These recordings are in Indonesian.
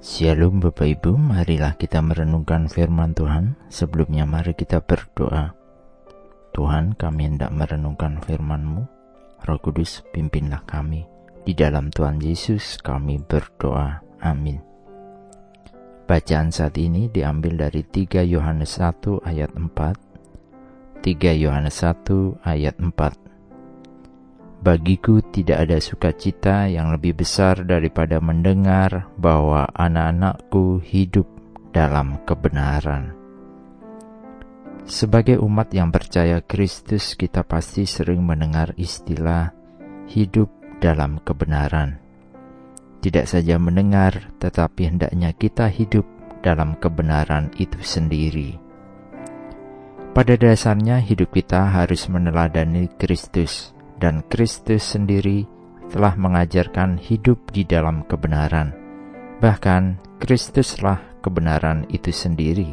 Shalom Bapak Ibu, marilah kita merenungkan firman Tuhan. Sebelumnya mari kita berdoa. Tuhan, kami hendak merenungkan firman-Mu. Roh Kudus, pimpinlah kami. Di dalam Tuhan Yesus kami berdoa. Amin. Bacaan saat ini diambil dari 3 Yohanes 1 ayat 4. 3 Yohanes 1 ayat 4. Bagiku tidak ada sukacita yang lebih besar daripada mendengar bahwa anak-anakku hidup dalam kebenaran. Sebagai umat yang percaya Kristus, kita pasti sering mendengar istilah hidup dalam kebenaran. Tidak saja mendengar, tetapi hendaknya kita hidup dalam kebenaran itu sendiri. Pada dasarnya, hidup kita harus meneladani Kristus dan Kristus sendiri telah mengajarkan hidup di dalam kebenaran. Bahkan Kristuslah kebenaran itu sendiri.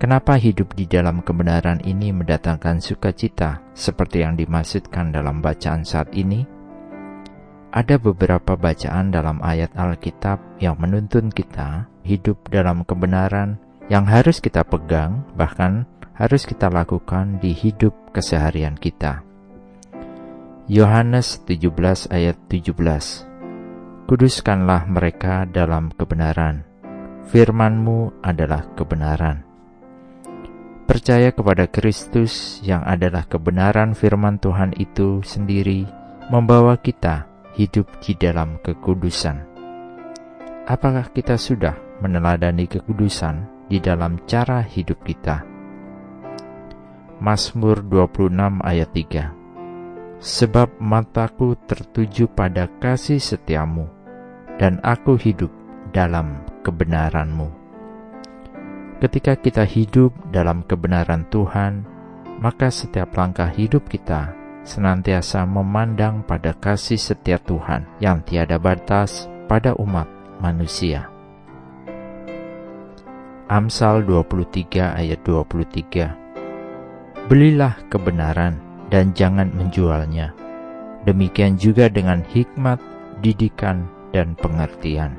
Kenapa hidup di dalam kebenaran ini mendatangkan sukacita seperti yang dimaksudkan dalam bacaan saat ini? Ada beberapa bacaan dalam ayat Alkitab yang menuntun kita hidup dalam kebenaran yang harus kita pegang, bahkan harus kita lakukan di hidup keseharian kita. Yohanes 17 ayat 17 Kuduskanlah mereka dalam kebenaran Firmanmu adalah kebenaran Percaya kepada Kristus yang adalah kebenaran firman Tuhan itu sendiri membawa kita hidup di dalam kekudusan. Apakah kita sudah meneladani kekudusan di dalam cara hidup kita? Mazmur 26 ayat 3 sebab mataku tertuju pada kasih setiamu, dan aku hidup dalam kebenaranmu. Ketika kita hidup dalam kebenaran Tuhan, maka setiap langkah hidup kita senantiasa memandang pada kasih setia Tuhan yang tiada batas pada umat manusia. Amsal 23 ayat 23 Belilah kebenaran dan jangan menjualnya. Demikian juga dengan hikmat, didikan, dan pengertian.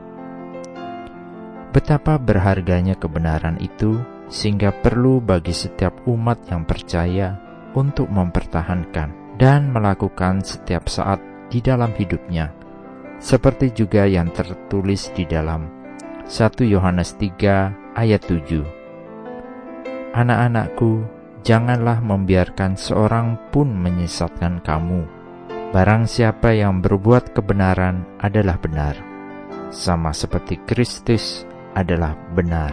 Betapa berharganya kebenaran itu, sehingga perlu bagi setiap umat yang percaya untuk mempertahankan dan melakukan setiap saat di dalam hidupnya, seperti juga yang tertulis di dalam 1 Yohanes 3 ayat 7. Anak-anakku, janganlah membiarkan seorang pun menyesatkan kamu. Barang siapa yang berbuat kebenaran adalah benar, sama seperti Kristus adalah benar.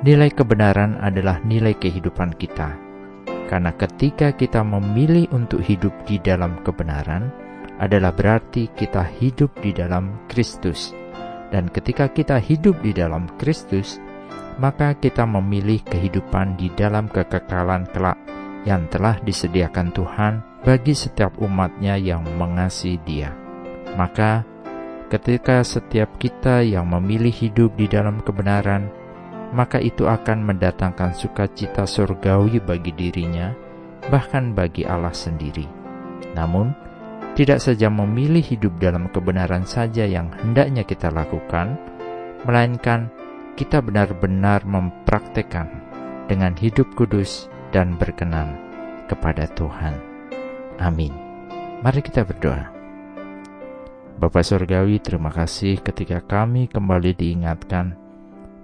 Nilai kebenaran adalah nilai kehidupan kita, karena ketika kita memilih untuk hidup di dalam kebenaran, adalah berarti kita hidup di dalam Kristus, dan ketika kita hidup di dalam Kristus, maka kita memilih kehidupan di dalam kekekalan kelak yang telah disediakan Tuhan bagi setiap umatnya yang mengasihi dia. Maka, ketika setiap kita yang memilih hidup di dalam kebenaran, maka itu akan mendatangkan sukacita surgawi bagi dirinya, bahkan bagi Allah sendiri. Namun, tidak saja memilih hidup dalam kebenaran saja yang hendaknya kita lakukan, melainkan kita benar-benar mempraktekkan dengan hidup kudus dan berkenan kepada Tuhan. Amin. Mari kita berdoa. Bapak Surgawi, terima kasih ketika kami kembali diingatkan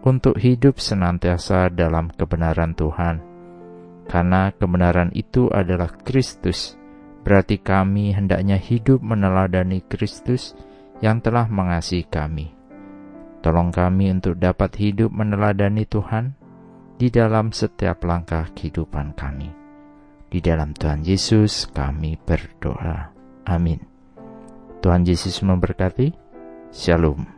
untuk hidup senantiasa dalam kebenaran Tuhan. Karena kebenaran itu adalah Kristus, berarti kami hendaknya hidup meneladani Kristus yang telah mengasihi kami. Tolong kami untuk dapat hidup meneladani Tuhan di dalam setiap langkah kehidupan kami. Di dalam Tuhan Yesus kami berdoa. Amin. Tuhan Yesus memberkati. Shalom.